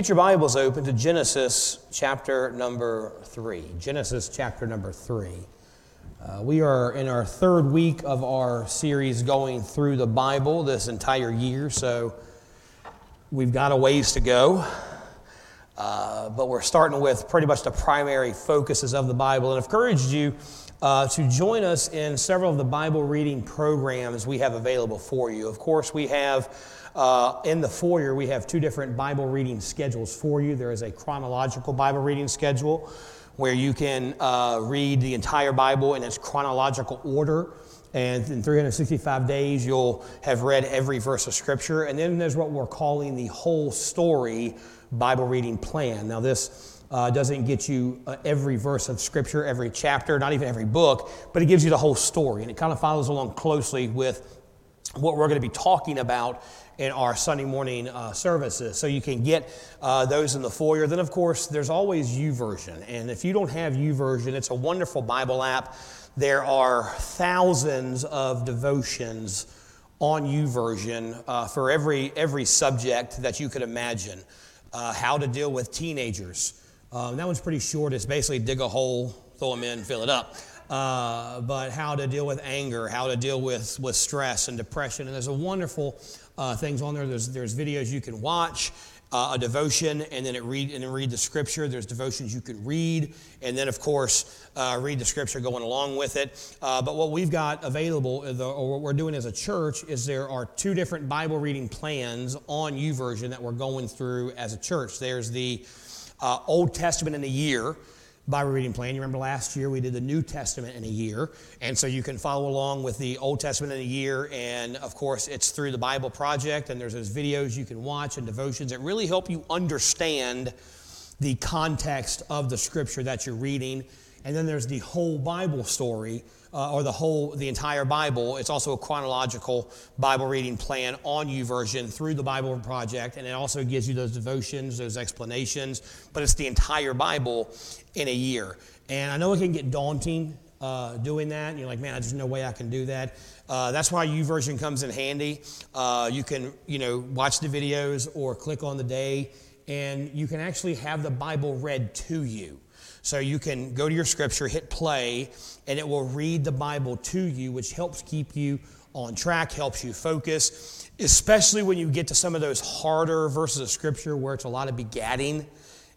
Get your Bibles open to Genesis chapter number three. Genesis chapter number three. Uh, we are in our third week of our series going through the Bible this entire year, so we've got a ways to go. Uh, but we're starting with pretty much the primary focuses of the Bible, and I've encouraged you uh, to join us in several of the Bible reading programs we have available for you. Of course, we have uh, in the foyer, we have two different Bible reading schedules for you. There is a chronological Bible reading schedule where you can uh, read the entire Bible in its chronological order. And in 365 days, you'll have read every verse of Scripture. And then there's what we're calling the whole story Bible reading plan. Now, this uh, doesn't get you uh, every verse of Scripture, every chapter, not even every book, but it gives you the whole story. And it kind of follows along closely with what we're going to be talking about in our Sunday morning uh, services. So you can get uh, those in the foyer. Then, of course, there's always YouVersion. And if you don't have YouVersion, it's a wonderful Bible app. There are thousands of devotions on YouVersion uh, for every, every subject that you could imagine. Uh, how to deal with teenagers. Um, that one's pretty short. It's basically dig a hole, throw them in, fill it up. Uh, but how to deal with anger, how to deal with, with stress and depression. And there's a wonderful uh, things on there. There's, there's videos you can watch, uh, a devotion, and then it read and then read the scripture. There's devotions you can read, and then of course uh, read the scripture going along with it. Uh, but what we've got available, uh, or what we're doing as a church, is there are two different Bible reading plans on YouVersion that we're going through as a church. There's the Old Testament in a year. Bible reading plan. You remember last year we did the New Testament in a year. And so you can follow along with the Old Testament in a year. And of course, it's through the Bible Project, and there's those videos you can watch and devotions that really help you understand the context of the scripture that you're reading. And then there's the whole Bible story uh, or the whole, the entire Bible. It's also a chronological Bible reading plan on YouVersion through the Bible Project, and it also gives you those devotions, those explanations. But it's the entire Bible in a year. And I know it can get daunting uh, doing that. And you're like, man, there's no way I can do that. Uh, that's why YouVersion comes in handy. Uh, you can, you know, watch the videos or click on the day, and you can actually have the Bible read to you. So you can go to your scripture, hit play, and it will read the Bible to you, which helps keep you on track, helps you focus, especially when you get to some of those harder verses of scripture where it's a lot of begatting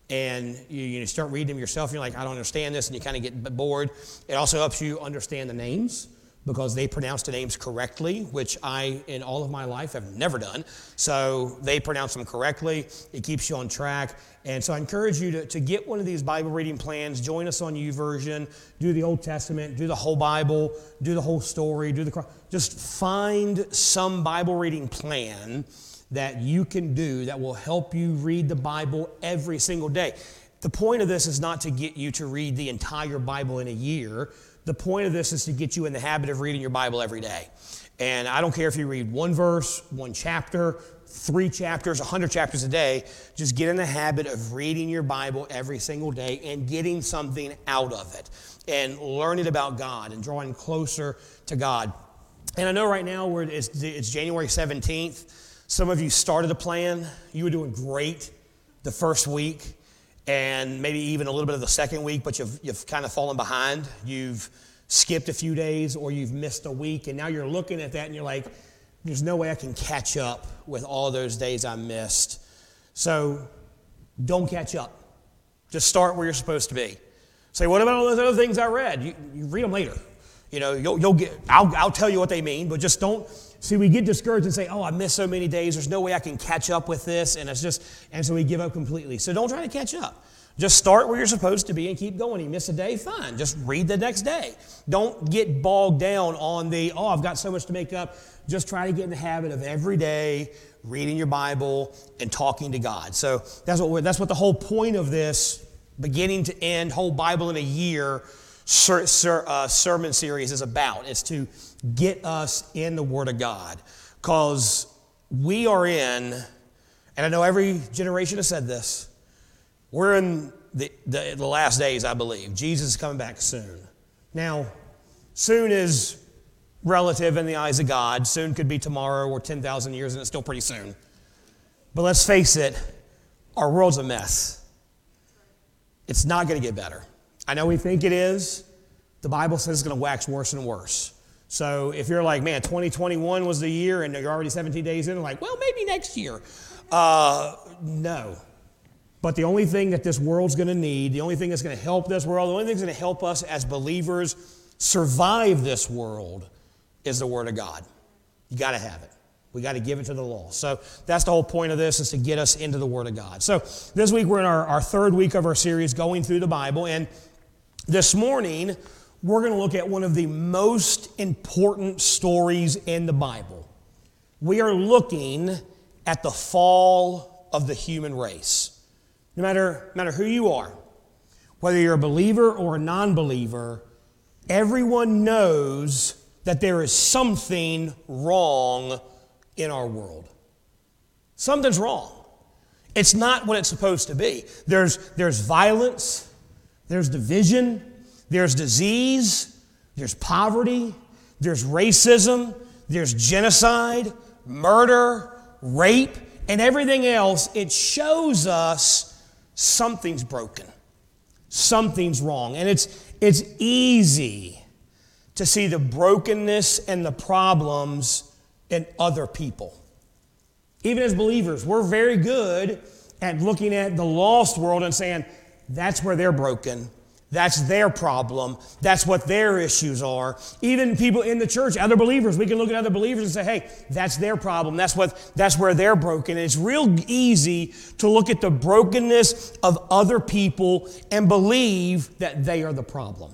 and you, you start reading them yourself, and you're like, I don't understand this, and you kind of get bored. It also helps you understand the names because they pronounce the names correctly, which I, in all of my life, have never done. So they pronounce them correctly. It keeps you on track. And so I encourage you to, to get one of these Bible reading plans. Join us on YouVersion. Do the Old Testament, do the whole Bible, do the whole story, do the just find some Bible reading plan that you can do that will help you read the Bible every single day. The point of this is not to get you to read the entire Bible in a year. The point of this is to get you in the habit of reading your Bible every day. And I don't care if you read one verse, one chapter, three chapters, a hundred chapters a day. Just get in the habit of reading your Bible every single day and getting something out of it and learning about God and drawing closer to God. And I know right now it's, it's January 17th. Some of you started a plan. You were doing great the first week and maybe even a little bit of the second week, but you've, you've kind of fallen behind. You've skipped a few days or you've missed a week, and now you're looking at that and you're like, there's no way I can catch up with all those days I missed. So don't catch up. Just start where you're supposed to be. Say, what about all those other things I read? You, you read them later. You know, you'll, you'll get, I'll, I'll tell you what they mean, but just don't See, we get discouraged and say, oh, I missed so many days. There's no way I can catch up with this. And it's just, and so we give up completely. So don't try to catch up. Just start where you're supposed to be and keep going. You miss a day, fine. Just read the next day. Don't get bogged down on the, oh, I've got so much to make up. Just try to get in the habit of every day reading your Bible and talking to God. So that's what, that's what the whole point of this beginning to end, whole Bible in a year ser, ser, uh, sermon series is about. It's to get us in the Word of God. Because we are in, and I know every generation has said this, we're in the, the, the last days, I believe. Jesus is coming back soon. Now, soon is relative in the eyes of God. Soon could be tomorrow or 10,000 years, and it's still pretty soon. But let's face it, Our world's a mess. It's not going to get better. I know we think it is. The Bible says it's going to wax worse and worse. So if you're like, man, 2021 was the year and you're already 17 days in, like, well, maybe next year. Uh, no. But the only thing that this world's going to need, the only thing that's going to help this world, the only thing that's going to help us as believers survive this world is the Word of God. You got to have it. We got to give it to the law. So that's the whole point of this is to get us into the Word of God. So this week we're in our, our third week of our series going through the Bible. And this morning we're going to look at one of the most important stories in the Bible. We are looking at the fall of the human race. No matter, no matter who you are, whether you're a believer or a non believer, everyone knows that there is something wrong in our world. Something's wrong. It's not what it's supposed to be. There's, there's violence, there's division, there's disease, there's poverty, there's racism, there's genocide, murder, rape, and everything else. It shows us something's broken, something's wrong. And it's, it's easy to see the brokenness and the problems in other people. Even as believers, we're very good at looking at the lost world and saying, that's where they're broken. That's their problem. That's what their issues are. Even people in the church, other believers, we can look at other believers and say, hey, that's their problem. That's, what, that's where they're broken. And it's real easy to look at the brokenness of other people and believe that they are the problem.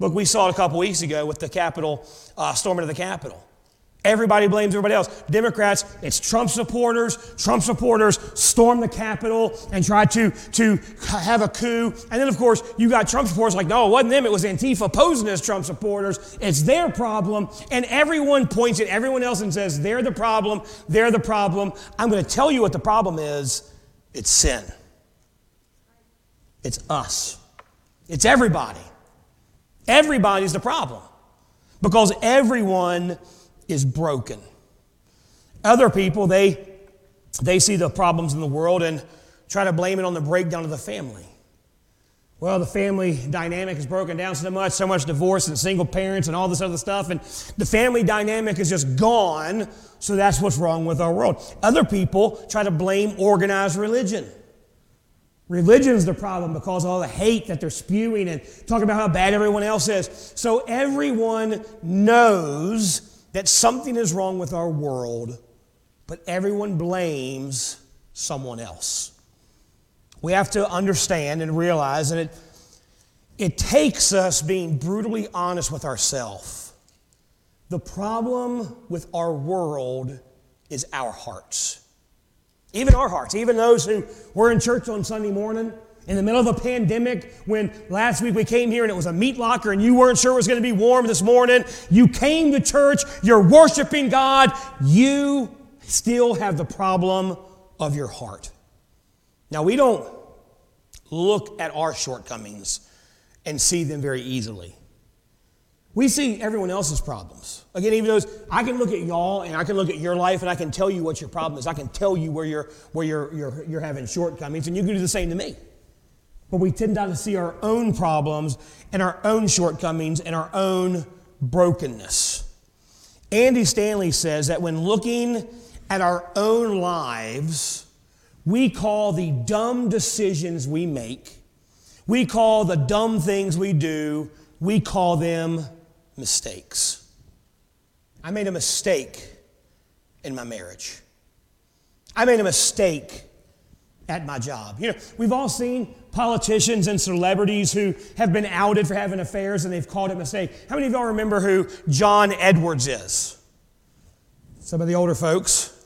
Look, we saw it a couple weeks ago with the Capitol, uh, storming of the Capitol. Everybody blames everybody else. Democrats, it's Trump supporters. Trump supporters storm the Capitol and try to, to have a coup. And then, of course, you got Trump supporters like, no, it wasn't them. It was Antifa posing as Trump supporters. It's their problem. And everyone points at everyone else and says, they're the problem. They're the problem. I'm going to tell you what the problem is it's sin. It's us. It's everybody. Everybody's the problem because everyone is broken. Other people, they, they see the problems in the world and try to blame it on the breakdown of the family. Well, the family dynamic is broken down so much, so much divorce and single parents and all this other stuff, and the family dynamic is just gone, so that's what's wrong with our world. Other people try to blame organized religion. Religion's the problem because all the hate that they're spewing and talking about how bad everyone else is. So everyone knows that something is wrong with our world, but everyone blames someone else. We have to understand and realize that it, it takes us being brutally honest with ourselves. The problem with our world is our hearts. Even our hearts, even those who were in church on Sunday morning, in the middle of a pandemic, when last week we came here and it was a meat locker and you weren't sure it was going to be warm this morning, you came to church, you're worshiping God, you still have the problem of your heart. Now, we don't look at our shortcomings and see them very easily. We see everyone else's problems. Again, even those, I can look at y'all and I can look at your life and I can tell you what your problem is. I can tell you where you're, where you're, you're, you're having shortcomings, and you can do the same to me but we tend not to see our own problems and our own shortcomings and our own brokenness. Andy Stanley says that when looking at our own lives, we call the dumb decisions we make, we call the dumb things we do, we call them mistakes. I made a mistake in my marriage. I made a mistake at my job. You know, we've all seen politicians and celebrities who have been outed for having affairs and they've called it a mistake. How many of y'all remember who John Edwards is? Some of the older folks.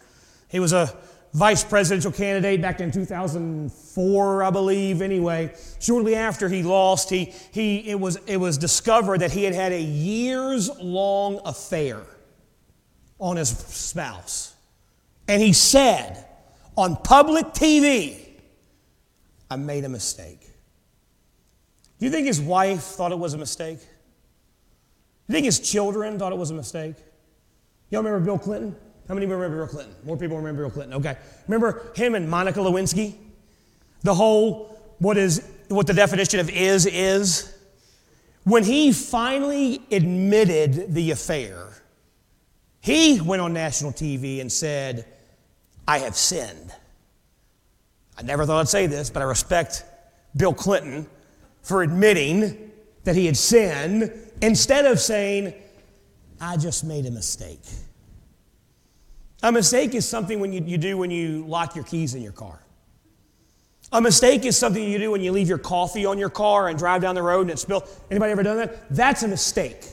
He was a vice presidential candidate back in 2004, I believe, anyway. Shortly after he lost, he, he, it, was, it was discovered that he had had a years long affair on his spouse. And he said on public TV, I made a mistake. Do you think his wife thought it was a mistake? Do you think his children thought it was a mistake? Y'all remember Bill Clinton? How many remember Bill Clinton? More people remember Bill Clinton. Okay. Remember him and Monica Lewinsky? The whole, what is, what the definition of is, is? When he finally admitted the affair, he went on national TV and said, I have sinned. I never thought I'd say this, but I respect Bill Clinton for admitting that he had sinned instead of saying, I just made a mistake. A mistake is something when you, you do when you lock your keys in your car. A mistake is something you do when you leave your coffee on your car and drive down the road and it spills. Anybody ever done that? That's a mistake.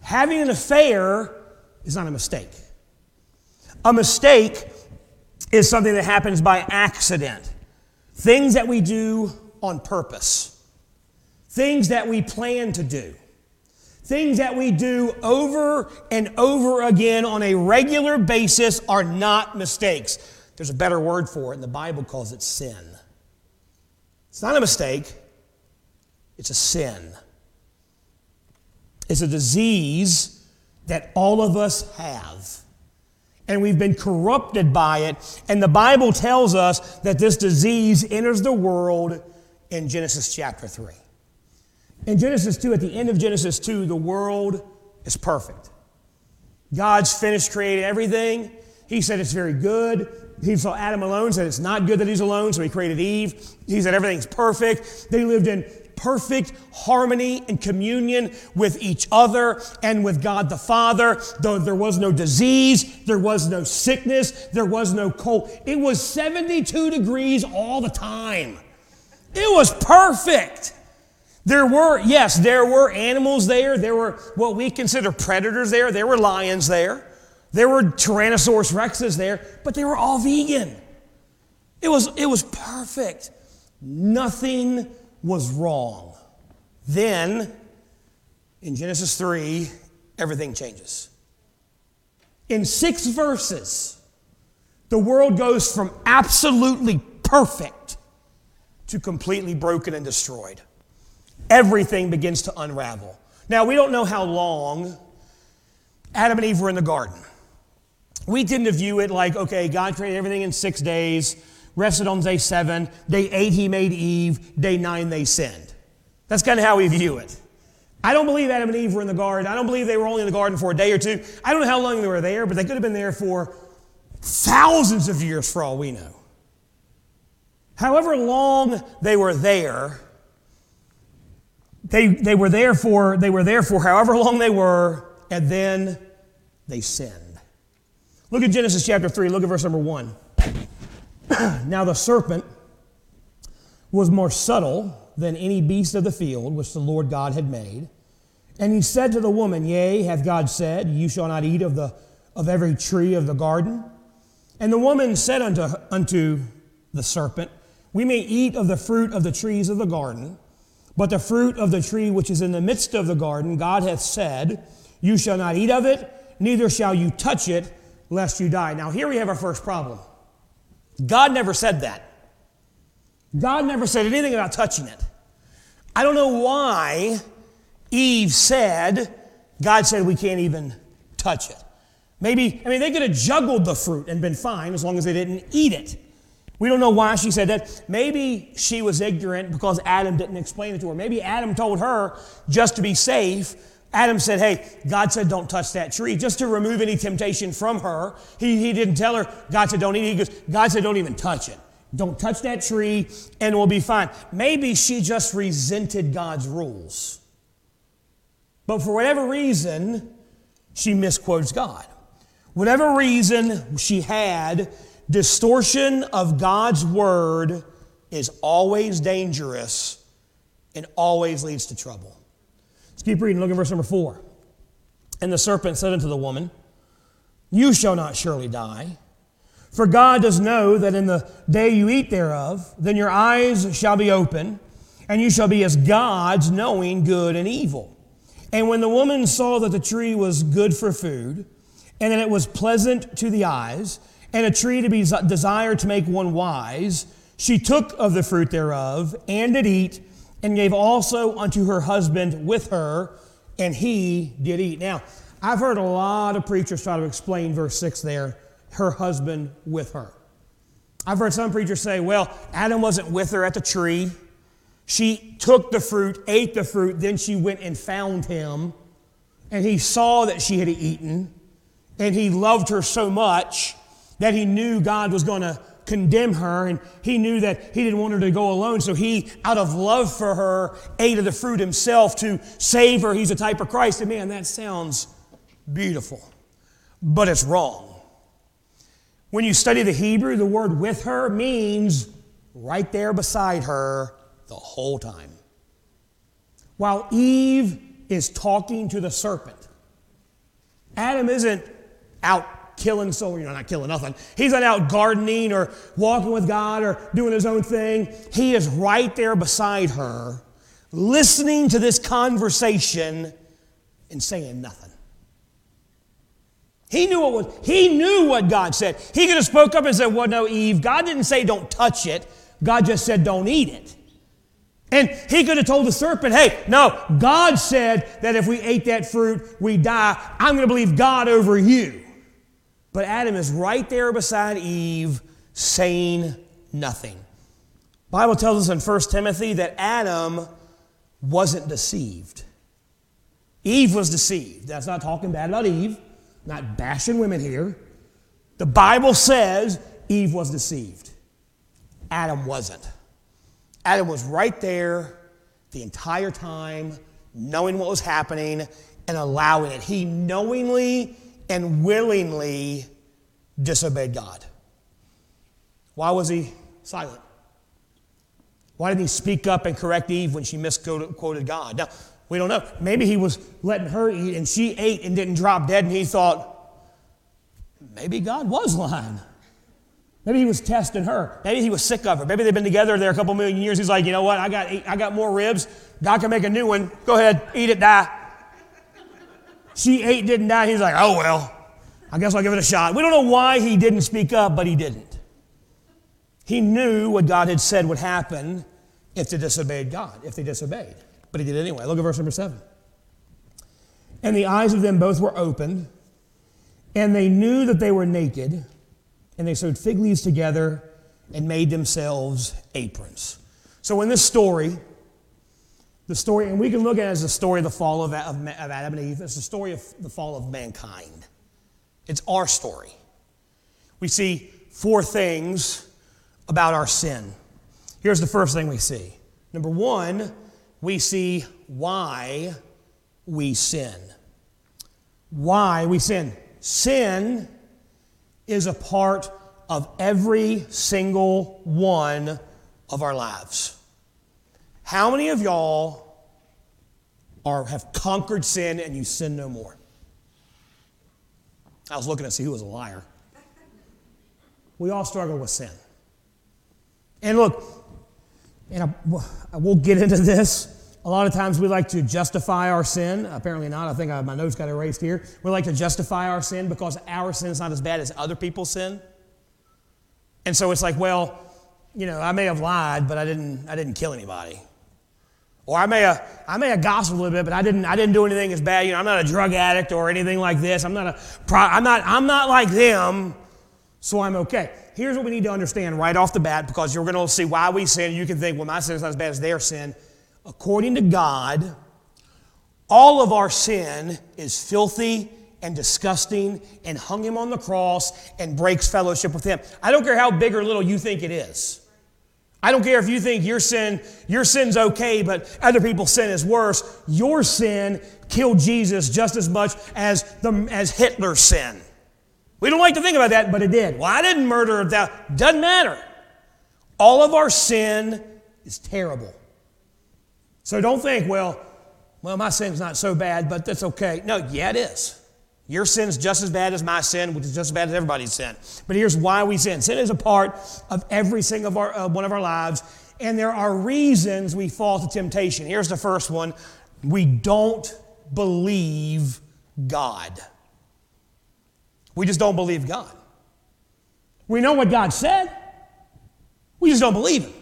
Having an affair is not a mistake. A mistake is something that happens by accident. Things that we do on purpose. Things that we plan to do. Things that we do over and over again on a regular basis are not mistakes. There's a better word for it, and the Bible calls it sin. It's not a mistake, it's a sin. It's a disease that all of us have. And we've been corrupted by it. And the Bible tells us that this disease enters the world in Genesis chapter 3. In Genesis 2, at the end of Genesis 2, the world is perfect. God's finished creating everything. He said it's very good. He saw Adam alone, said it's not good that he's alone, so he created Eve. He said everything's perfect. They lived in perfect harmony and communion with each other and with God the Father. Though there was no disease, there was no sickness, there was no cold. It was 72 degrees all the time. It was perfect. There were, yes, there were animals there. There were what we consider predators there. There were lions there. There were Tyrannosaurus rexes there, but they were all vegan. It was, it was perfect. Nothing was wrong. Then, in Genesis 3, everything changes. In six verses, the world goes from absolutely perfect to completely broken and destroyed everything begins to unravel. Now, we don't know how long Adam and Eve were in the garden. We tend to view it like, okay, God created everything in six days, rested on day seven, day eight, he made Eve, day nine, they sinned. That's kind of how we view it. I don't believe Adam and Eve were in the garden. I don't believe they were only in the garden for a day or two. I don't know how long they were there, but they could have been there for thousands of years for all we know. However long they were there, they, they were there for they were there for however long they were, and then they sinned. Look at Genesis chapter 3, look at verse number 1. now the serpent was more subtle than any beast of the field which the Lord God had made. And he said to the woman, Yea, hath God said, You shall not eat of, the, of every tree of the garden? And the woman said unto, unto the serpent, We may eat of the fruit of the trees of the garden. But the fruit of the tree which is in the midst of the garden, God hath said, You shall not eat of it, neither shall you touch it, lest you die. Now, here we have our first problem. God never said that. God never said anything about touching it. I don't know why Eve said, God said we can't even touch it. Maybe, I mean, they could have juggled the fruit and been fine as long as they didn't eat it. We don't know why she said that. Maybe she was ignorant because Adam didn't explain it to her. Maybe Adam told her just to be safe. Adam said, Hey, God said don't touch that tree, just to remove any temptation from her. He, he didn't tell her, God said don't eat it. He goes, God said don't even touch it. Don't touch that tree and we'll be fine. Maybe she just resented God's rules. But for whatever reason, she misquotes God. Whatever reason she had, Distortion of God's word is always dangerous and always leads to trouble. Let's keep reading. Look at verse number four. And the serpent said unto the woman, You shall not surely die. For God does know that in the day you eat thereof, then your eyes shall be open, and you shall be as gods, knowing good and evil. And when the woman saw that the tree was good for food, and that it was pleasant to the eyes, and a tree to be desired to make one wise. She took of the fruit thereof, and did eat, and gave also unto her husband with her, and he did eat. Now, I've heard a lot of preachers try to explain verse 6 there, her husband with her. I've heard some preachers say, well, Adam wasn't with her at the tree. She took the fruit, ate the fruit, then she went and found him, and he saw that she had eaten, and he loved her so much that he knew God was going to condemn her, and he knew that he didn't want her to go alone. So he, out of love for her, ate of the fruit himself to save her. He's a type of Christ. And man, that sounds beautiful, but it's wrong. When you study the Hebrew, the word with her means right there beside her the whole time. While Eve is talking to the serpent, Adam isn't out killing soul, you know, not killing nothing. He's not out gardening or walking with God or doing his own thing. He is right there beside her, listening to this conversation and saying nothing. He knew what was, he knew what God said. He could have spoke up and said, Well, no, Eve, God didn't say don't touch it. God just said don't eat it. And he could have told the serpent, hey, no, God said that if we ate that fruit, we die. I'm going to believe God over you. But Adam is right there beside Eve saying nothing. Bible tells us in 1 Timothy that Adam wasn't deceived. Eve was deceived. That's not talking bad about Eve, not bashing women here. The Bible says Eve was deceived. Adam wasn't. Adam was right there the entire time, knowing what was happening and allowing it. He knowingly and willingly disobeyed God. Why was he silent? Why didn't he speak up and correct Eve when she misquoted God? Now, we don't know. Maybe he was letting her eat and she ate and didn't drop dead and he thought, maybe God was lying. Maybe he was testing her. Maybe he was sick of her. Maybe they've been together there a couple million years. He's like, you know what? I got, I got more ribs. God can make a new one. Go ahead, eat it, die. She ate, didn't die. He's like, oh, well, I guess I'll give it a shot. We don't know why he didn't speak up, but he didn't. He knew what God had said would happen if they disobeyed God, if they disobeyed. But he did anyway. Look at verse number seven. And the eyes of them both were opened, and they knew that they were naked, and they sewed fig leaves together and made themselves aprons. So in this story, the story, and we can look at it as the story of the fall of, of, of Adam and Eve. It's the story of the fall of mankind. It's our story. We see four things about our sin. Here's the first thing we see. Number one, we see why we sin. Why we sin. Sin is a part of every single one of our lives. How many of y'all are, have conquered sin and you sin no more? I was looking to see who was a liar. We all struggle with sin. And look, and I, will get into this. A lot of times we like to justify our sin. Apparently not. I think I, my notes got erased here. We like to justify our sin because our sin is not as bad as other people's sin. And so it's like, well, you know, I may have lied, but I didn't, I didn't kill anybody. Or I may have, I may have gossiped a little bit, but I didn't, I didn't do anything as bad. You know, I'm not a drug addict or anything like this. I'm not a, I'm not, I'm not like them, so I'm okay. Here's what we need to understand right off the bat, because you're going to see why we sin. You can think, well, my sin is not as bad as their sin. According to God, all of our sin is filthy and disgusting and hung him on the cross and breaks fellowship with him. I don't care how big or little you think it is. I don't care if you think your sin, your sin's okay, but other people's sin is worse. Your sin killed Jesus just as much as, the, as Hitler's sin. We don't like to think about that, but it did. Well, I didn't murder that. Doesn't matter. All of our sin is terrible. So don't think, well, well, my sin's not so bad, but that's okay. No, yeah, it is. Your sin is just as bad as my sin, which is just as bad as everybody's sin. But here's why we sin sin is a part of every single of our, uh, one of our lives, and there are reasons we fall to temptation. Here's the first one we don't believe God. We just don't believe God. We know what God said, we just don't believe Him.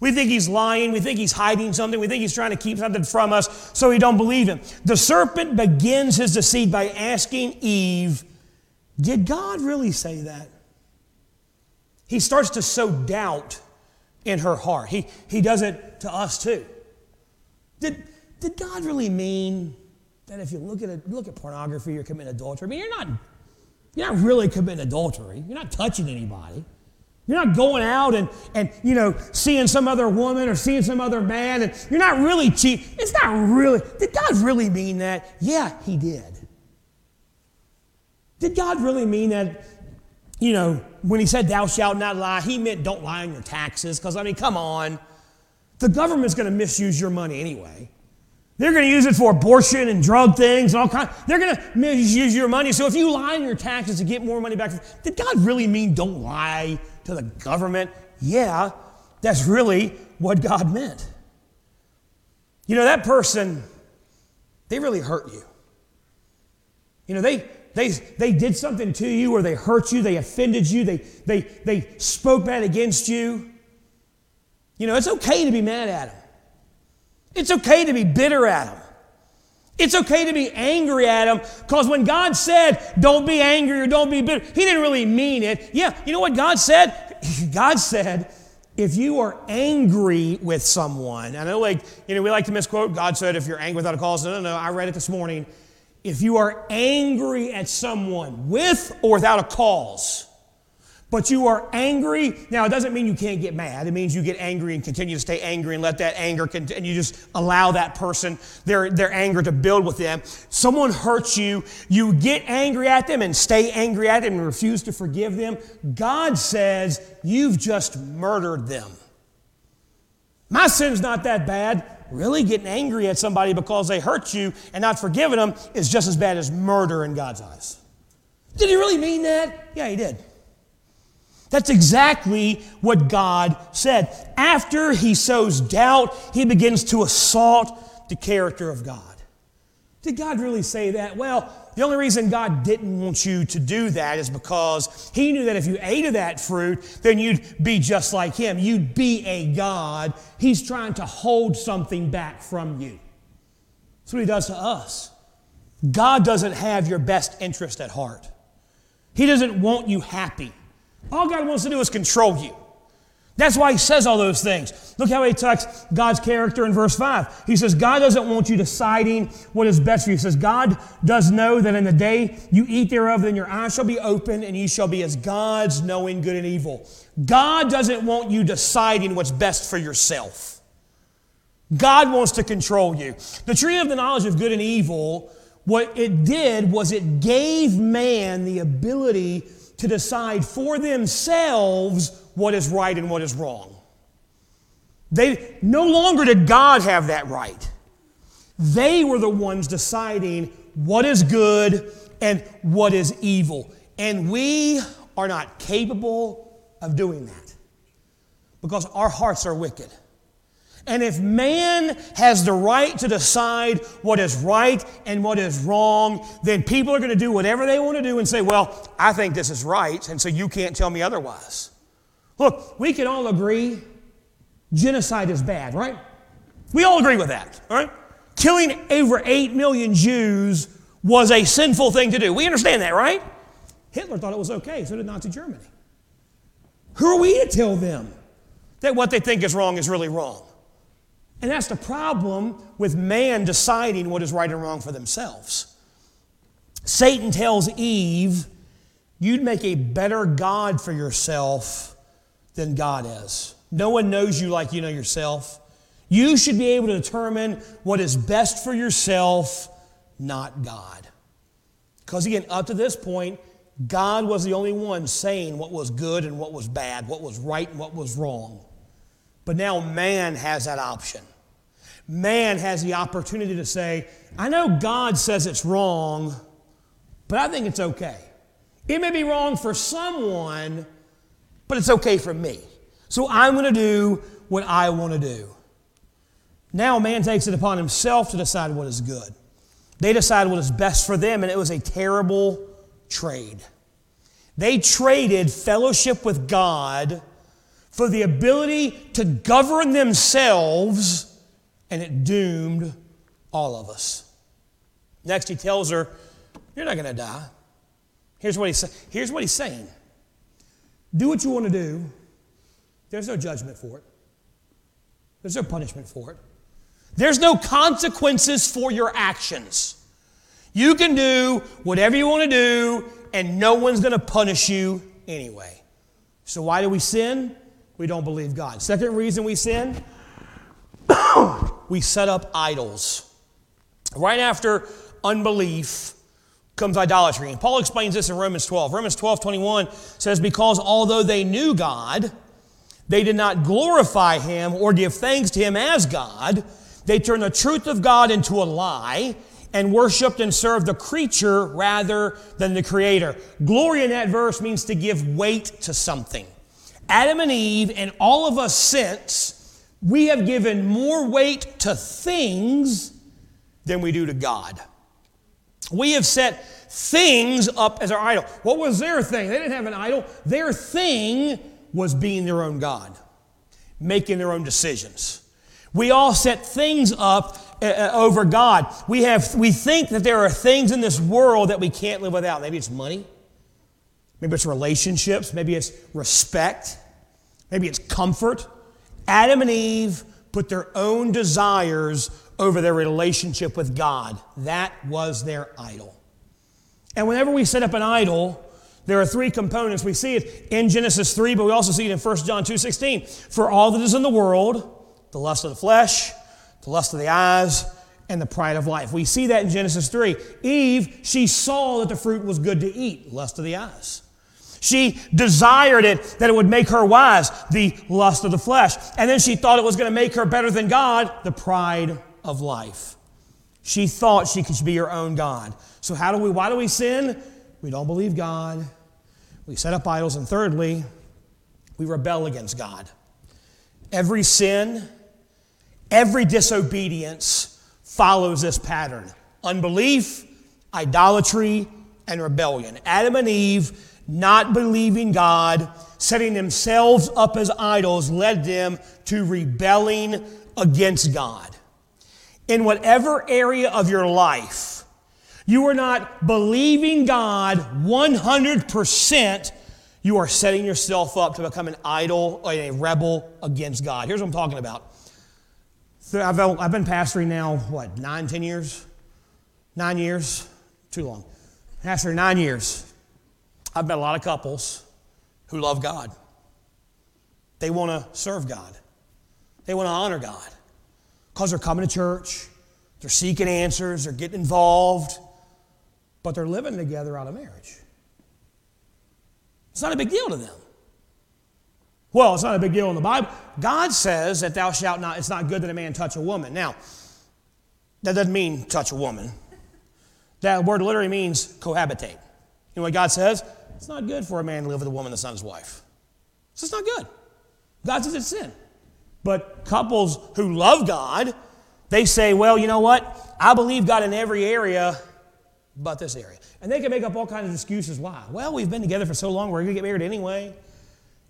We think he's lying. We think he's hiding something. We think he's trying to keep something from us so we don't believe him. The serpent begins his deceit by asking Eve, Did God really say that? He starts to sow doubt in her heart. He, he does it to us too. Did, did God really mean that if you look at, a, look at pornography, you're committing adultery? I mean, you're not, you're not really committing adultery, you're not touching anybody. You're not going out and, and you know seeing some other woman or seeing some other man, and you're not really cheat. It's not really. Did God really mean that? Yeah, He did. Did God really mean that? You know, when He said "Thou shalt not lie," He meant don't lie on your taxes. Because I mean, come on, the government's going to misuse your money anyway. They're going to use it for abortion and drug things and all kinds. They're going to misuse your money. So if you lie on your taxes to get more money back, did God really mean don't lie to the government? Yeah, that's really what God meant. You know, that person, they really hurt you. You know, they, they, they did something to you or they hurt you, they offended you, they, they, they spoke bad against you. You know, it's okay to be mad at them. It's okay to be bitter at them. It's okay to be angry at him because when God said, don't be angry or don't be bitter, He didn't really mean it. Yeah, you know what God said? God said, if you are angry with someone, I know, like, you know, we like to misquote, God said, if you're angry without a cause. No, no, no, I read it this morning. If you are angry at someone with or without a cause, but you are angry. Now, it doesn't mean you can't get mad. It means you get angry and continue to stay angry and let that anger continue. And you just allow that person, their, their anger to build with them. Someone hurts you. You get angry at them and stay angry at them and refuse to forgive them. God says you've just murdered them. My sin's not that bad. Really getting angry at somebody because they hurt you and not forgiving them is just as bad as murder in God's eyes. Did he really mean that? Yeah, he did. That's exactly what God said. After he sows doubt, he begins to assault the character of God. Did God really say that? Well, the only reason God didn't want you to do that is because He knew that if you ate of that fruit, then you'd be just like Him. You'd be a God. He's trying to hold something back from you. That's what He does to us. God doesn't have your best interest at heart, He doesn't want you happy. All God wants to do is control you. That's why he says all those things. Look how he talks God's character in verse 5. He says, God doesn't want you deciding what is best for you. He says, God does know that in the day you eat thereof, then your eyes shall be open, and ye shall be as gods, knowing good and evil. God doesn't want you deciding what's best for yourself. God wants to control you. The tree of the knowledge of good and evil, what it did was it gave man the ability to decide for themselves what is right and what is wrong. They no longer did God have that right. They were the ones deciding what is good and what is evil. And we are not capable of doing that because our hearts are wicked. And if man has the right to decide what is right and what is wrong, then people are going to do whatever they want to do and say, Well, I think this is right, and so you can't tell me otherwise. Look, we can all agree genocide is bad, right? We all agree with that, all right? Killing over 8 million Jews was a sinful thing to do. We understand that, right? Hitler thought it was okay, so did Nazi Germany. Who are we to tell them that what they think is wrong is really wrong? And that's the problem with man deciding what is right and wrong for themselves. Satan tells Eve, You'd make a better God for yourself than God is. No one knows you like you know yourself. You should be able to determine what is best for yourself, not God. Because again, up to this point, God was the only one saying what was good and what was bad, what was right and what was wrong. But now man has that option man has the opportunity to say, I know God says it's wrong, but I think it's okay. It may be wrong for someone, but it's okay for me. So I'm going to do what I want to do. Now man takes it upon himself to decide what is good. They decide what is best for them, and it was a terrible trade. They traded fellowship with God for the ability to govern themselves, and it doomed all of us. Next, he tells her, You're not going to die. Here's what, he's, here's what he's saying Do what you want to do, there's no judgment for it, there's no punishment for it, there's no consequences for your actions. You can do whatever you want to do, and no one's going to punish you anyway. So, why do we sin? We don't believe God. Second reason we sin we set up idols. Right after unbelief comes idolatry. And Paul explains this in Romans 12. Romans 12 21 says, Because although they knew God, they did not glorify him or give thanks to him as God. They turned the truth of God into a lie and worshiped and served the creature rather than the creator. Glory in that verse means to give weight to something. Adam and Eve, and all of us since, we have given more weight to things than we do to God. We have set things up as our idol. What was their thing? They didn't have an idol. Their thing was being their own God, making their own decisions. We all set things up uh, uh, over God. We, have, we think that there are things in this world that we can't live without. Maybe it's money, maybe it's relationships, maybe it's respect, maybe it's comfort. Adam and Eve put their own desires over their relationship with God. That was their idol. And whenever we set up an idol, there are three components. We see it in Genesis 3, but we also see it in 1 John 2 16. For all that is in the world, the lust of the flesh, the lust of the eyes, and the pride of life. We see that in Genesis 3. Eve, she saw that the fruit was good to eat, lust of the eyes. She desired it, that it would make her wise, the lust of the flesh. And then she thought it was going to make her better than God, the pride of life. She thought she could be her own God. So how do we why do we sin? We don't believe God. We set up idols and thirdly, we rebel against God. Every sin Every disobedience follows this pattern unbelief, idolatry, and rebellion. Adam and Eve, not believing God, setting themselves up as idols, led them to rebelling against God. In whatever area of your life, you are not believing God 100%, you are setting yourself up to become an idol or a rebel against God. Here's what I'm talking about. I've, I've been pastoring now, what, nine, ten years? Nine years? Too long. Pastor nine years. I've met a lot of couples who love God. They want to serve God. They want to honor God because they're coming to church, they're seeking answers, they're getting involved, but they're living together out of marriage. It's not a big deal to them. Well, it's not a big deal in the Bible. God says that thou shalt not, it's not good that a man touch a woman. Now, that doesn't mean touch a woman. That word literally means cohabitate. You know what God says? It's not good for a man to live with a woman that's not his wife. It's not good. God says it's sin. But couples who love God, they say, well, you know what? I believe God in every area but this area. And they can make up all kinds of excuses why. Well, we've been together for so long, we're going to get married anyway.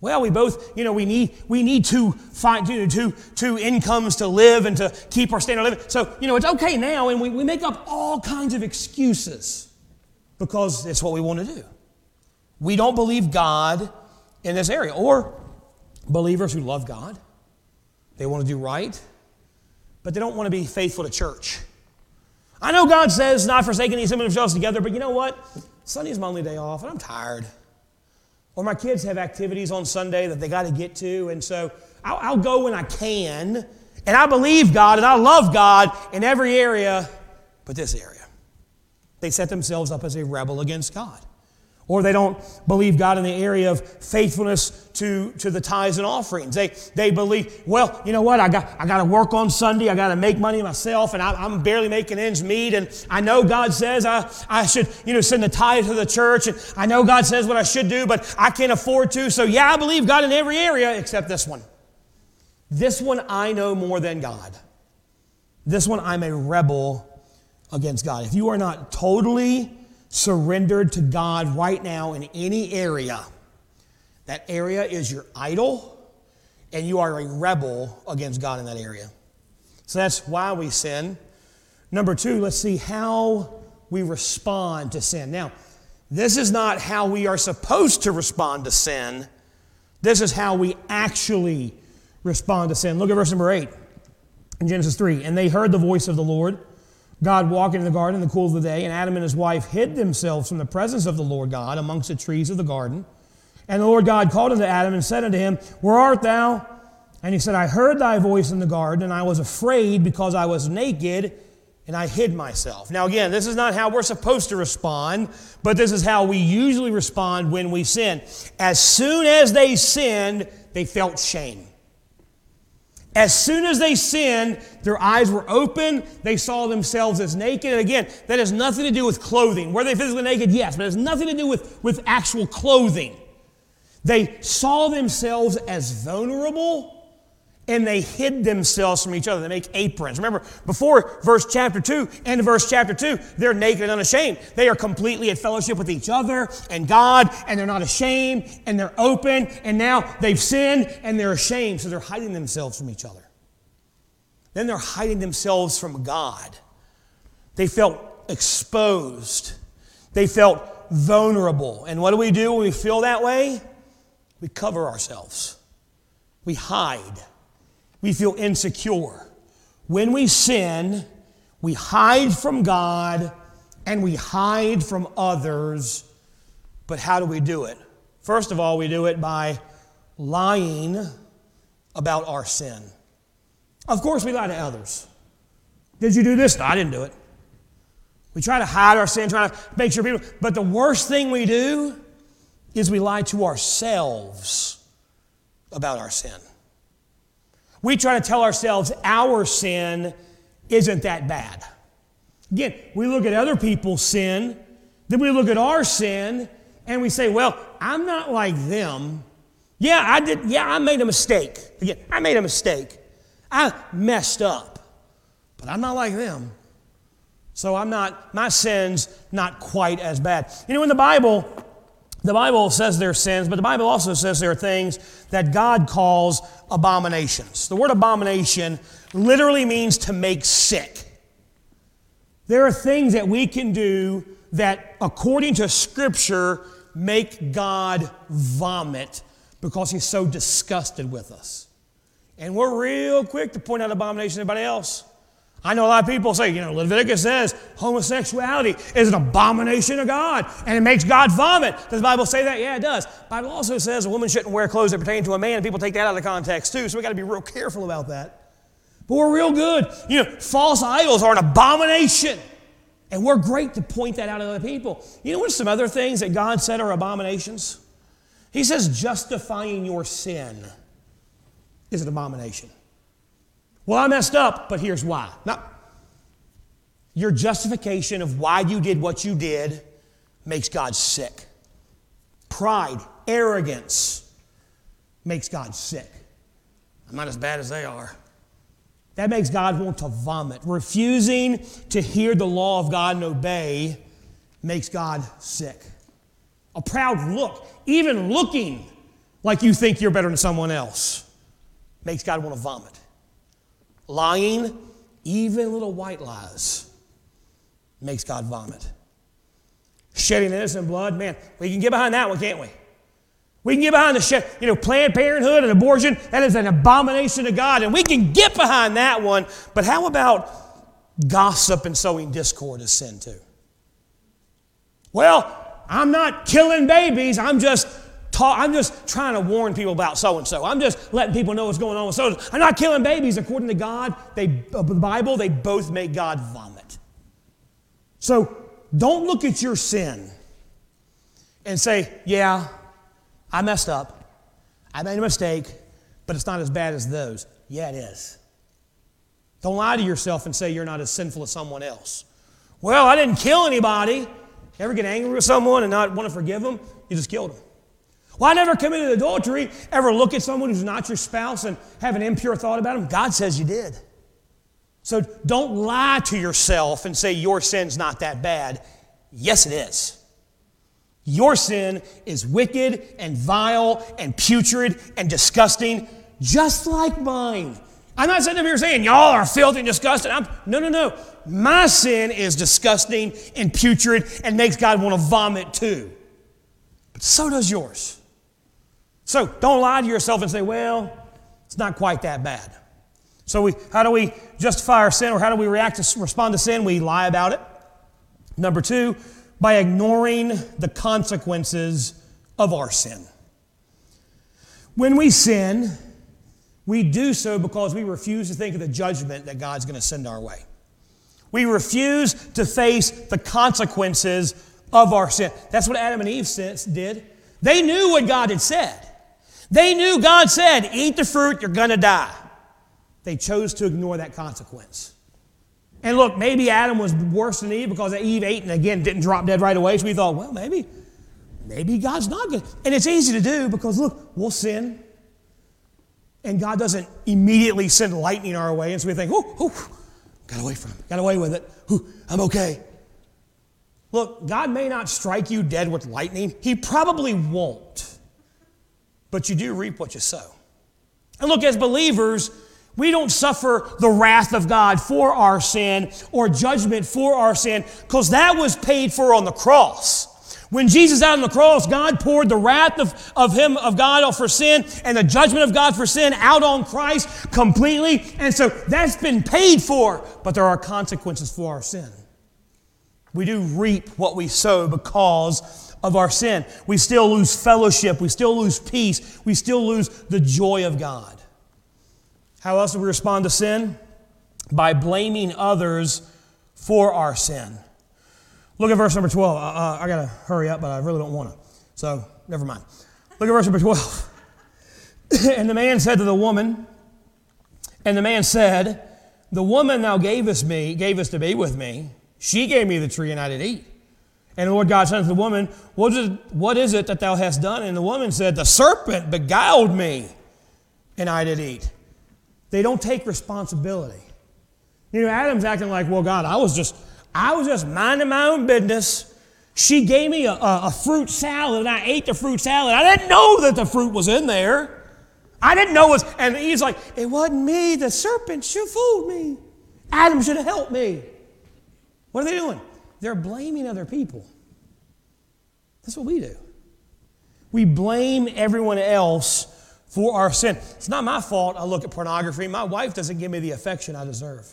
Well, we both, you know, we need we need to find you know, two, two incomes to live and to keep our standard of living. So, you know, it's okay now, and we, we make up all kinds of excuses because it's what we want to do. We don't believe God in this area. Or believers who love God, they want to do right, but they don't want to be faithful to church. I know God says not forsaking these themselves together, but you know what? Sunday's my only day off, and I'm tired. Or my kids have activities on Sunday that they got to get to, and so I'll, I'll go when I can. And I believe God and I love God in every area but this area. They set themselves up as a rebel against God or they don't believe God in the area of faithfulness to, to the tithes and offerings. They, they believe, well, you know what, I got, I got to work on Sunday, I got to make money myself, and I, am barely making ends meet, and I know God says I, I should, you know, send the tithe to the church, and I know God says what I should do, but I can't afford to, so yeah, I believe God in every area except this one. This one I know more than God. This one I'm a rebel against God. If you are not totally surrendered to God right now in any area, that area is your idol, and you are a rebel against God in that area. So that's why we sin. Number two, let's see how we respond to sin. Now, this is not how we are supposed to respond to sin. This is how we actually respond to sin. Look at verse number 8 in Genesis 3. And they heard the voice of the Lord, God walked in the garden in the cool of the day, and Adam and his wife hid themselves from the presence of the Lord God amongst the trees of the garden. And the Lord God called unto Adam and said unto him, Where art thou? And he said, I heard thy voice in the garden, and I was afraid because I was naked, and I hid myself. Now, again, this is not how we're supposed to respond, but this is how we usually respond when we sin. As soon as they sinned, they felt shame. As soon as they sinned, their eyes were open. They saw themselves as naked. And again, that has nothing to do with clothing. Were they physically naked? Yes, but it has nothing to do with, with actual clothing. They saw themselves as vulnerable and they hid themselves from each other. They make aprons. Remember, before verse chapter 2, end of verse chapter 2, they're naked and unashamed. They are completely at fellowship with each other and God, and they're not ashamed, and they're open, and now they've sinned and they're ashamed, so they're hiding themselves from each other. Then they're hiding themselves from God. They felt exposed, they felt vulnerable. And what do we do when we feel that way? We cover ourselves, we hide we feel insecure. When we sin, we hide from God and we hide from others. But how do we do it? First of all, we do it by lying about our sin. Of course, we lie to others. Did you do this? No, I didn't do it. We try to hide our sin, try to make sure people. But the worst thing we do is we lie to ourselves about our sin. We try to tell ourselves our sin isn't that bad. Again, we look at other people's sin, then we look at our sin, and we say, well, I'm not like them. Yeah, I did. Yeah, I made a mistake. Again, I made a mistake. I messed up. But I'm not like them. So I'm not, my sin's not quite as bad. You know, in the Bible, the Bible says there are sins, but the Bible also says there are things that God calls abominations. The word abomination literally means to make sick. There are things that we can do that, according to Scripture, make God vomit because He's so disgusted with us. And we're real quick to point out abomination to everybody else. I know a lot of people say, you know, Leviticus says homosexuality is an abomination of God and it makes God vomit. Does the Bible say that? Yeah, it does. The Bible also says a woman shouldn't wear clothes that pertain to a man, and people take that out of context too, so we got to be real careful about that. But we're real good. You know, false idols are an abomination. And we're great to point that out to other people. You know what some other things that God said are abominations? He says justifying your sin is an abomination. Well, I messed up, but here's why. Now, your justification of why you did what you did makes God sick. Pride, arrogance makes God sick. I'm not as bad as they are. That makes God want to vomit. Refusing to hear the law of God and obey makes God sick. A proud look, even looking like you think you're better than someone else, makes God want to vomit lying, even little white lies, makes God vomit. Shedding innocent blood, man, we can get behind that one, can't we? We can get behind the shed, you know, Planned Parenthood and abortion. That is an abomination to God, and we can get behind that one. But how about gossip and sowing discord is sin too? Well, I'm not killing babies. I'm just talk, I'm just trying to warn people about so and so. I'm just letting people know what's going on with so. I'm not killing babies. According to God, they, the Bible, they both make God vomit. So don't look at your sin and say, yeah, I messed up. I made a mistake, but it's not as bad as those. Yeah, it is. Don't lie to yourself and say you're not as sinful as someone else. Well, I didn't kill anybody. Ever get angry with someone and not want to forgive them? You just killed them. Well, I never committed adultery. Ever look at someone who's not your spouse and have an impure thought about them? God says you did. So don't lie to yourself and say your sin's not that bad. Yes, it is. Your sin is wicked and vile and putrid and disgusting, just like mine. I'm not sitting here saying y'all are filthy and disgusting. I'm, no, no, no. My sin is disgusting and putrid and makes God want to vomit too. But so does yours. So don't lie to yourself and say, well, it's not quite that bad. So we, how do we justify our sin or how do we react to respond to sin? We lie about it. Number two, by ignoring the consequences of our sin. When we sin, we do so because we refuse to think of the judgment that God's going to send our way. We refuse to face the consequences of our sin. That's what Adam and Eve did. They knew what God had said. They knew God said, Eat the fruit, you're going to die. They chose to ignore that consequence. And look, maybe Adam was worse than Eve because Eve ate and again didn't drop dead right away. So we thought, well, maybe, maybe God's not good. And it's easy to do because look, we'll sin. And God doesn't immediately send lightning our way. And so we think, oh, oh got away from it, got away with it. Ooh, I'm okay. Look, God may not strike you dead with lightning. He probably won't. But you do reap what you sow. And look, as believers, we don't suffer the wrath of God for our sin or judgment for our sin because that was paid for on the cross. When Jesus out on the cross, God poured the wrath of, of Him, of God for sin, and the judgment of God for sin out on Christ completely. And so that's been paid for, but there are consequences for our sin. We do reap what we sow because of our sin. We still lose fellowship. We still lose peace. We still lose the joy of God. How else do we respond to sin? By blaming others for our sin. Look at verse number 12. Uh, uh, I got to hurry up, but I really don't want to. So, never mind. Look at verse number 12. and the man said to the woman, and the man said, The woman thou gavest me, gavest to be with me, she gave me the tree and I did eat. And the Lord God said to the woman, what is, it, what is it that thou hast done? And the woman said, The serpent beguiled me, and I did eat. They don't take responsibility. You know, Adam's acting like, well, God, I was just, I was just minding my own business. She gave me a, a, a fruit salad, and I ate the fruit salad. I didn't know that the fruit was in there. I didn't know it was, and he's like, it wasn't me. The serpent should fooled me. Adam should have helped me. What are they doing? They're blaming other people. That's what we do. We blame everyone else for our sin. It's not my fault I look at pornography. My wife doesn't give me the affection I deserve.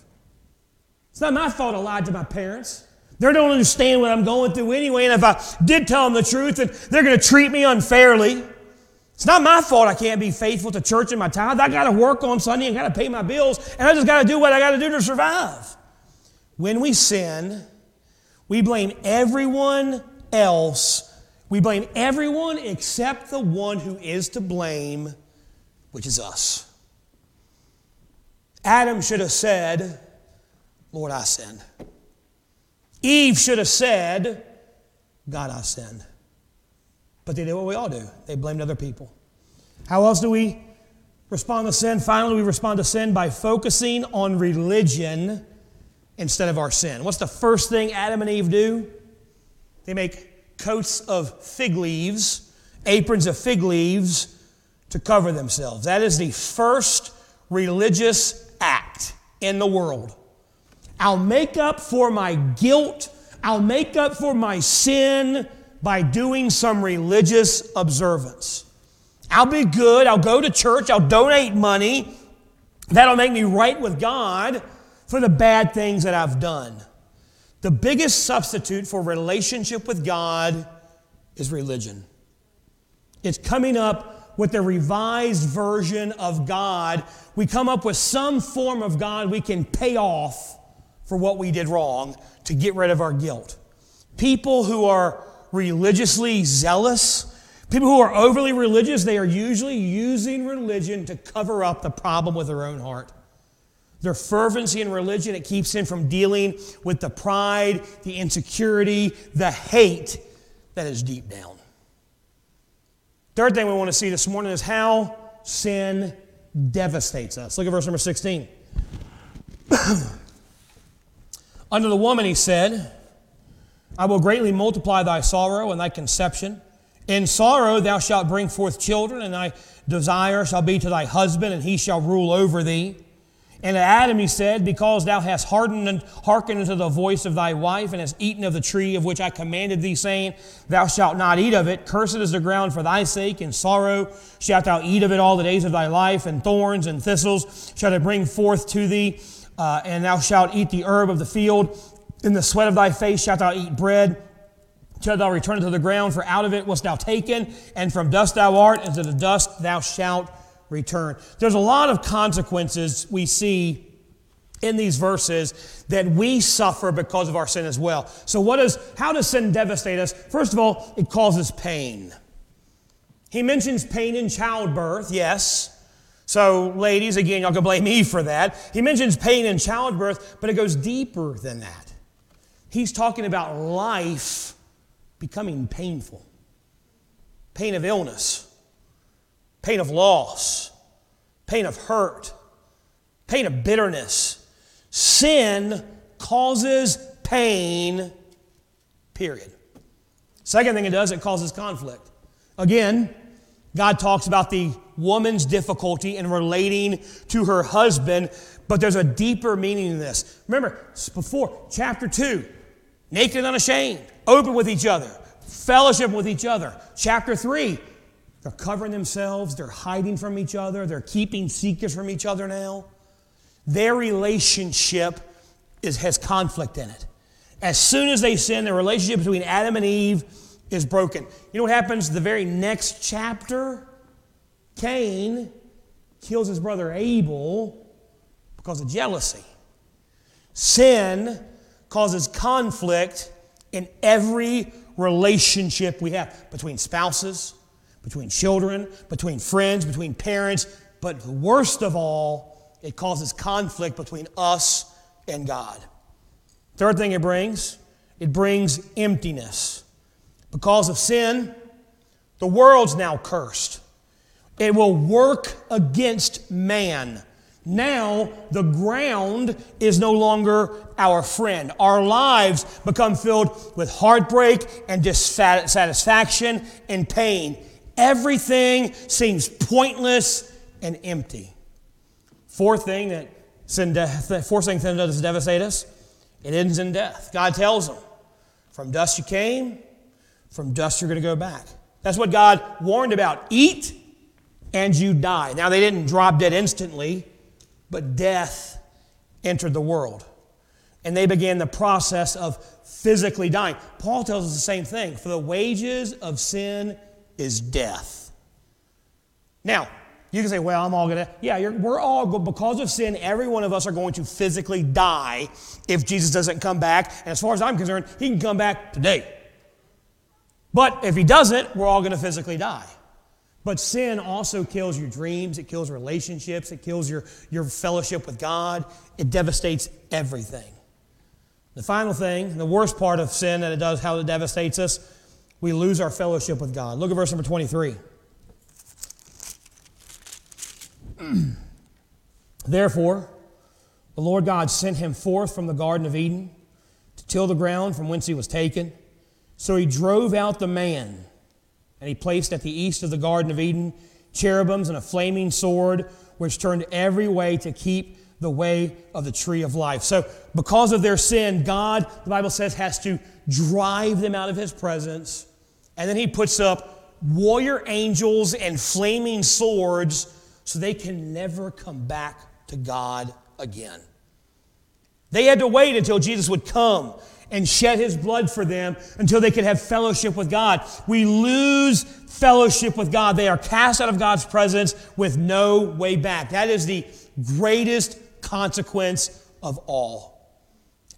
It's not my fault I lied to my parents. They don't understand what I'm going through anyway, and if I did tell them the truth, then they're going to treat me unfairly. It's not my fault I can't be faithful to church and my tithe. I got to work on Sunday and got to pay my bills, and I just got to do what I got to do to survive. When we sin, we blame everyone else. We blame everyone except the one who is to blame which is us. Adam should have said, Lord, I sinned. Eve should have said, God, I sinned. But they did what we all do they blamed other people. How else do we respond to sin? Finally, we respond to sin by focusing on religion instead of our sin. What's the first thing Adam and Eve do? They make coats of fig leaves, aprons of fig leaves, to cover themselves. That is the first religious act in the world. I'll make up for my guilt, I'll make up for my sin by doing some religious observance. I'll be good, I'll go to church, I'll donate money. That'll make me right with God for the bad things that I've done. The biggest substitute for relationship with God is religion. It's coming up with the revised version of God, we come up with some form of God we can pay off for what we did wrong to get rid of our guilt. People who are religiously zealous, people who are overly religious, they are usually using religion to cover up the problem with their own heart. Their fervency in religion, it keeps them from dealing with the pride, the insecurity, the hate that is deep down. Third thing we want to see this morning is how sin devastates us. Look at verse number 16. Unto the woman he said, I will greatly multiply thy sorrow and thy conception. In sorrow thou shalt bring forth children, and thy desire shall be to thy husband, and he shall rule over thee. And to Adam he said, Because thou hast hardened and hearkened unto the voice of thy wife, and hast eaten of the tree of which I commanded thee, saying, Thou shalt not eat of it. Cursed is the ground for thy sake. In sorrow shalt thou eat of it all the days of thy life, and thorns and thistles shall it bring forth to thee. Uh, and thou shalt eat the herb of the field. In the sweat of thy face shalt thou eat bread till thou return to the ground, for out of it wast thou taken, and from dust thou art, and to the dust thou shalt return. There's a lot of consequences we see in these verses that we suffer because of our sin as well. So what is how does sin devastate us? First of all, it causes pain. He mentions pain in childbirth, yes. So, ladies, again, y'all can blame me for that. He mentions pain in childbirth, but it goes deeper than that. He's talking about life becoming painful pain of illness, pain of loss, pain of hurt, pain of bitterness. Sin causes pain, period. Second thing it does, it causes conflict. Again, God talks about the woman's difficulty in relating to her husband, but there's a deeper meaning in this. Remember, before chapter 2, naked and unashamed, open with each other, fellowship with each other. Chapter 3, they're covering themselves, they're hiding from each other, they're keeping secrets from each other now. Their relationship is, has conflict in it. As soon as they sin, the relationship between Adam and Eve is broken. You know what happens the very next chapter? Cain kills his brother Abel because of jealousy. Sin causes conflict in every relationship we have between spouses, between children, between friends, between parents, but worst of all, it causes conflict between us and God. Third thing it brings, it brings emptiness. Because of sin, the world's now cursed. It will work against man. Now, the ground is no longer our friend. Our lives become filled with heartbreak and dissatisfaction and pain. Everything seems pointless and empty. Fourth thing that sin de- fourth thing sin does devastate us, it ends in death. God tells them, from dust you came, from dust you're going to go back. That's what God warned about. Eat and you die. Now, they didn't drop dead instantly, but death entered the world. And they began the process of physically dying. Paul tells us the same thing for the wages of sin is death. Now, you can say, well, I'm all going to, yeah, we're all, because of sin, every one of us are going to physically die if Jesus doesn't come back. And as far as I'm concerned, he can come back today. But if he doesn't, we're all going to physically die. But sin also kills your dreams, it kills relationships, it kills your, your fellowship with God, it devastates everything. The final thing, the worst part of sin that it does, how it devastates us, we lose our fellowship with God. Look at verse number 23. Therefore, the Lord God sent him forth from the Garden of Eden to till the ground from whence he was taken. So he drove out the man and he placed at the east of the Garden of Eden cherubims and a flaming sword, which turned every way to keep the way of the tree of life. So, because of their sin, God, the Bible says, has to drive them out of his presence. And then he puts up warrior angels and flaming swords so they can never come back to God again. They had to wait until Jesus would come and shed his blood for them until they could have fellowship with God. We lose fellowship with God. They are cast out of God's presence with no way back. That is the greatest consequence of all.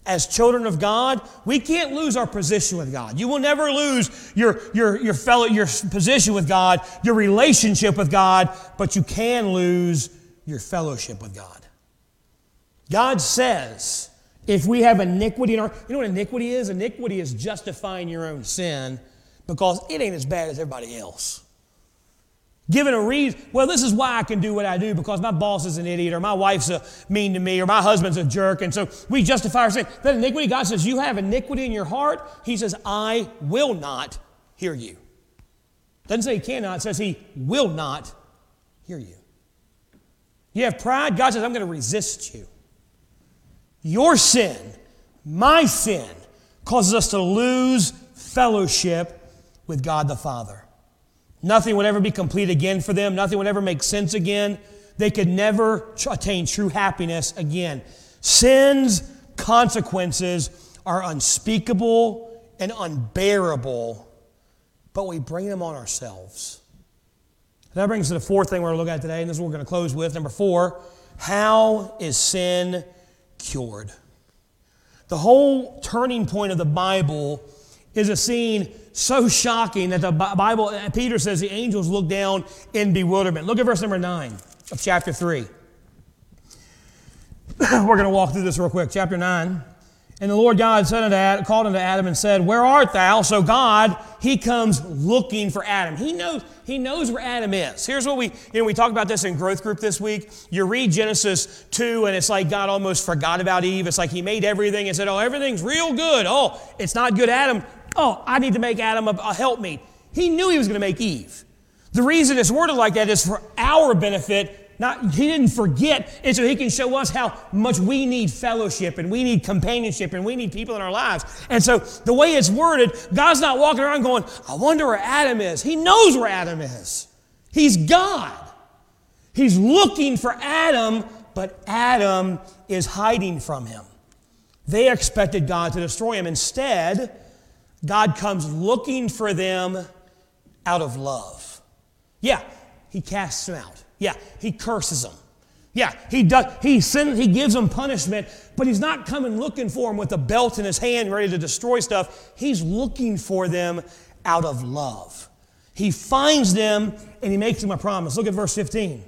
As children of God, we can't lose our position with God. You will never lose your, your, your fellow your position with God, your relationship with God, but you can lose your fellowship with God. God says, if we have iniquity in our, you know what iniquity is? Iniquity is justifying your own sin because it ain't as bad as everybody else. Given a reason, well, this is why I can do what I do because my boss is an idiot or my wife's a mean to me or my husband's a jerk. And so we justify our sin. That iniquity, God says, you have iniquity in your heart. He says, I will not hear you. Doesn't say he cannot, says he will not hear you. You have pride, God says, I'm going to resist you. Your sin, my sin, causes us to lose fellowship with God the Father. Nothing would ever be complete again for them. Nothing would ever make sense again. They could never attain true happiness again. Sin's consequences are unspeakable and unbearable, but we bring them on ourselves. That brings us to the fourth thing we're going to look at today, and this is what we're going to close with. Number four, how is sin cured? The whole turning point of the Bible is a scene so shocking that the Bible, uh, Peter says the angels look down in bewilderment. Look at verse number 9 of chapter 3. We're going to walk through this real quick. Chapter 9. And the Lord God said unto Adam, called unto Adam and said, Where art thou? So God, he comes looking for Adam. He knows, he knows where Adam is. Here's what we, you know, we talked about this in growth group this week. You read Genesis 2, and it's like God almost forgot about Eve. It's like he made everything and said, Oh, everything's real good. Oh, it's not good, Adam. Oh, I need to make Adam a, a helpmeet. He knew he was going to make Eve. The reason it's worded like that is for our benefit not, he didn't forget, and so he can show us how much we need fellowship and we need companionship and we need people in our lives. And so the way it's worded, God's not walking around going, I wonder where Adam is. He knows where Adam is. He's God. He's looking for Adam, but Adam is hiding from him. They expected God to destroy him. Instead, God comes looking for them out of love. Yeah, he casts them out. Yeah, he curses them. Yeah, he does. He sends, he gives them punishment, but he's not coming looking for them with a belt in his hand, ready to destroy stuff. He's looking for them out of love. He finds them and he makes them a promise. Look at verse 15.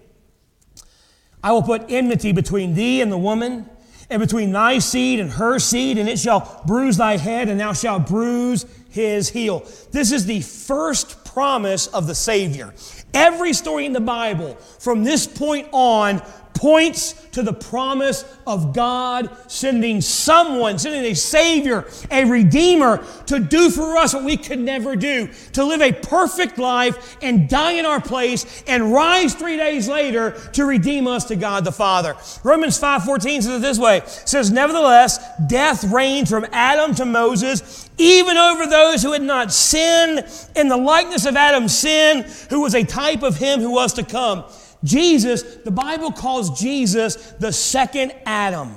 I will put enmity between thee and the woman, and between thy seed and her seed, and it shall bruise thy head, and thou shalt bruise his heel. This is the first promise of the Savior. Every story in the Bible from this point on points to the promise of God sending someone, sending a Savior, a Redeemer to do for us what we could never do, to live a perfect life and die in our place and rise three days later to redeem us to God the Father. Romans 5.14 says it this way, says, Nevertheless, death reigned from Adam to Moses, even over those who had not sinned in the likeness of Adam's sin, who was a type of him who was to come. Jesus, the Bible calls Jesus the second Adam.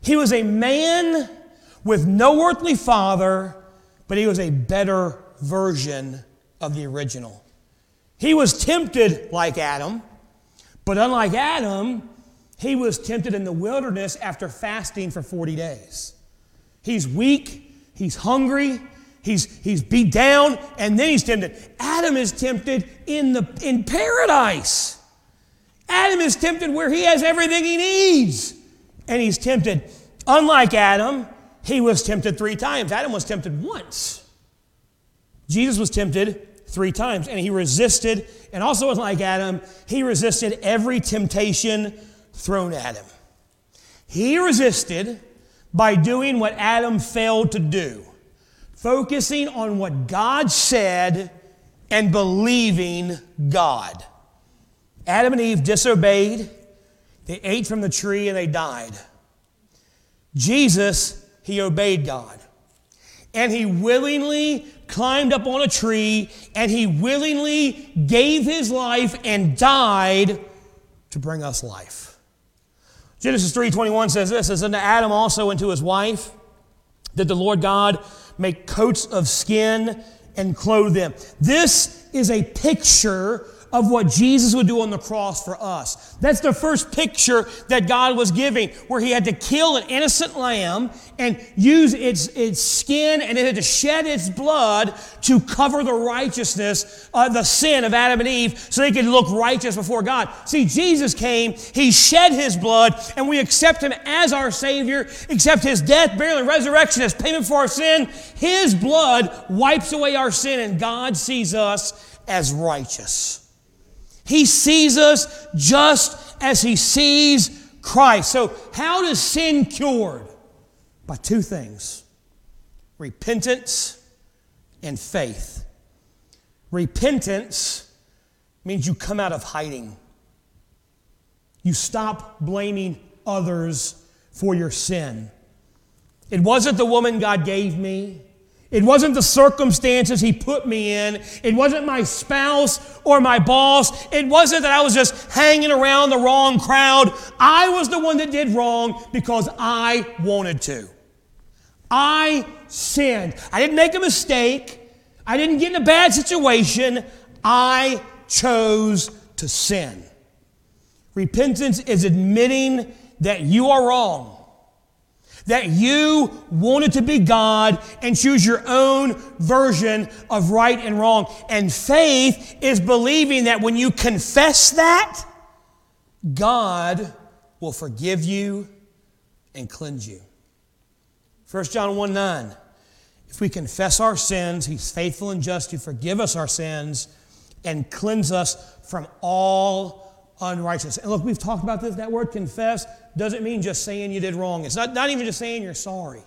He was a man with no earthly father, but he was a better version of the original. He was tempted like Adam, but unlike Adam, he was tempted in the wilderness after fasting for 40 days. He's weak, he's hungry, he's, he's beat down, and then he's tempted. Adam is tempted in, the, in paradise. Adam is tempted where he has everything he needs. And he's tempted. Unlike Adam, he was tempted three times. Adam was tempted once. Jesus was tempted three times, and he resisted. And also, unlike Adam, he resisted every temptation thrown at him. He resisted by doing what Adam failed to do, focusing on what God said and believing God. Adam and Eve disobeyed, they ate from the tree and they died. Jesus, he obeyed God. And he willingly climbed up on a tree and he willingly gave his life and died to bring us life. Genesis 3:21 says this, says unto Adam also and to his wife did the Lord God make coats of skin and clothe them. This is a picture of what Jesus would do on the cross for us. That's the first picture that God was giving, where he had to kill an innocent lamb and use its, its skin and it had to shed its blood to cover the righteousness, uh, the sin of Adam and Eve, so they could look righteous before God. See, Jesus came, he shed his blood, and we accept him as our Savior, accept his death, burial, and resurrection as payment for our sin. His blood wipes away our sin, and God sees us as righteous. He sees us just as he sees Christ. So, how does sin cured? By two things repentance and faith. Repentance means you come out of hiding. You stop blaming others for your sin. It wasn't the woman God gave me. It wasn't the circumstances He put me in. It wasn't my spouse or my boss. It wasn't that I was just hanging around the wrong crowd. I was the one that did wrong because I wanted to. I sinned. I didn't make a mistake. I didn't get in a bad situation. I chose to sin. Repentance is admitting that you are wrong that you wanted to be God and choose your own version of right and wrong. And faith is believing that when you confess that, God will forgive you and cleanse you. 1 John 1 9. If we confess our sins, He's faithful and just to forgive us our sins and cleanse us from all unrighteousness. And look, we've talked about this. That word confess doesn't mean just saying you did wrong. It's not, not even just saying you're sorry.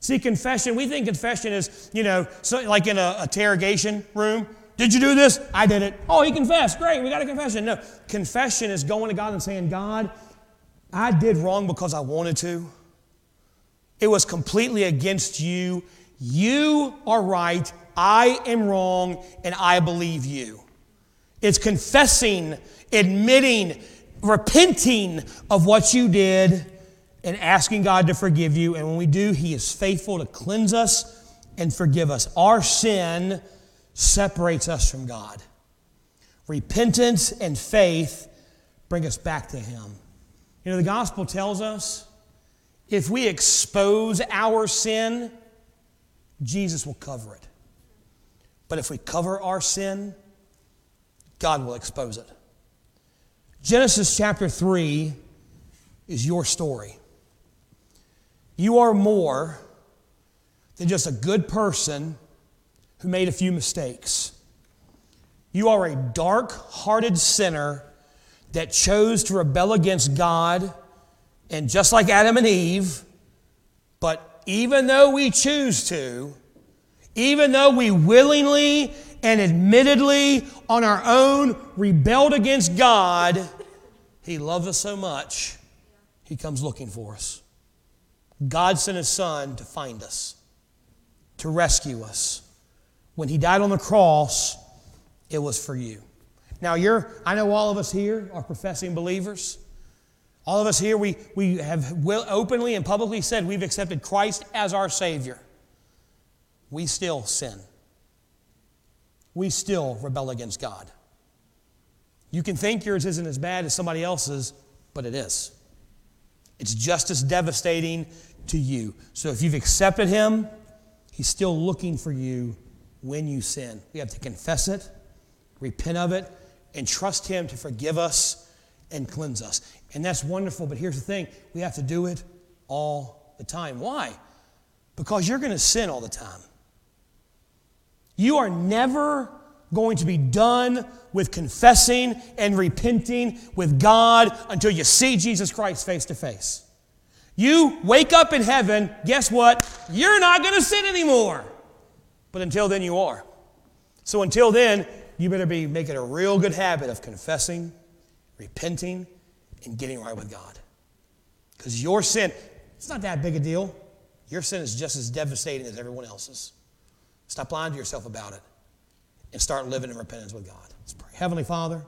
See, confession, we think confession is, you know, so like in a interrogation room. Did you do this? I did it. Oh, he confessed. Great, we got a confession. No, confession is going to God and saying, God, I did wrong because I wanted to. It was completely against you. You are right. I am wrong, and I believe you. It's confessing, admitting, repenting of what you did and asking God to forgive you. And when we do, He is faithful to cleanse us and forgive us. Our sin separates us from God. Repentance and faith bring us back to Him. You know, the gospel tells us if we expose our sin, Jesus will cover it. But if we cover our sin, God will expose it. Genesis chapter 3 is your story. You are more than just a good person who made a few mistakes. You are a dark hearted sinner that chose to rebel against God, and just like Adam and Eve, but even though we choose to, even though we willingly and admittedly on our own rebelled against God, He loves us so much, He comes looking for us. God sent His Son to find us, to rescue us. When He died on the cross, it was for you. Now, you're, I know all of us here are professing believers. All of us here, we, we have openly and publicly said we've accepted Christ as our Savior. We still sin we still rebel against God. You can think yours isn't as bad as somebody else's, but it is. It's just as devastating to you. So if you've accepted Him, He's still looking for you when you sin. We have to confess it, repent of it, and trust Him to forgive us and cleanse us. And that's wonderful, but here's the thing we have to do it all the time. Why? Because you're going to sin all the time. You are never going to be done with confessing and repenting with God until you see Jesus Christ face to face. You wake up in heaven, guess what? You're not going to sin anymore. But until then, you are. So until then, you better be making a real good habit of confessing, repenting, and getting right with God. Because your sin, it's not that big a deal. Your sin is just as devastating as everyone else's. Stop lying to yourself about it and start living in repentance with God. Let's pray. Heavenly Father.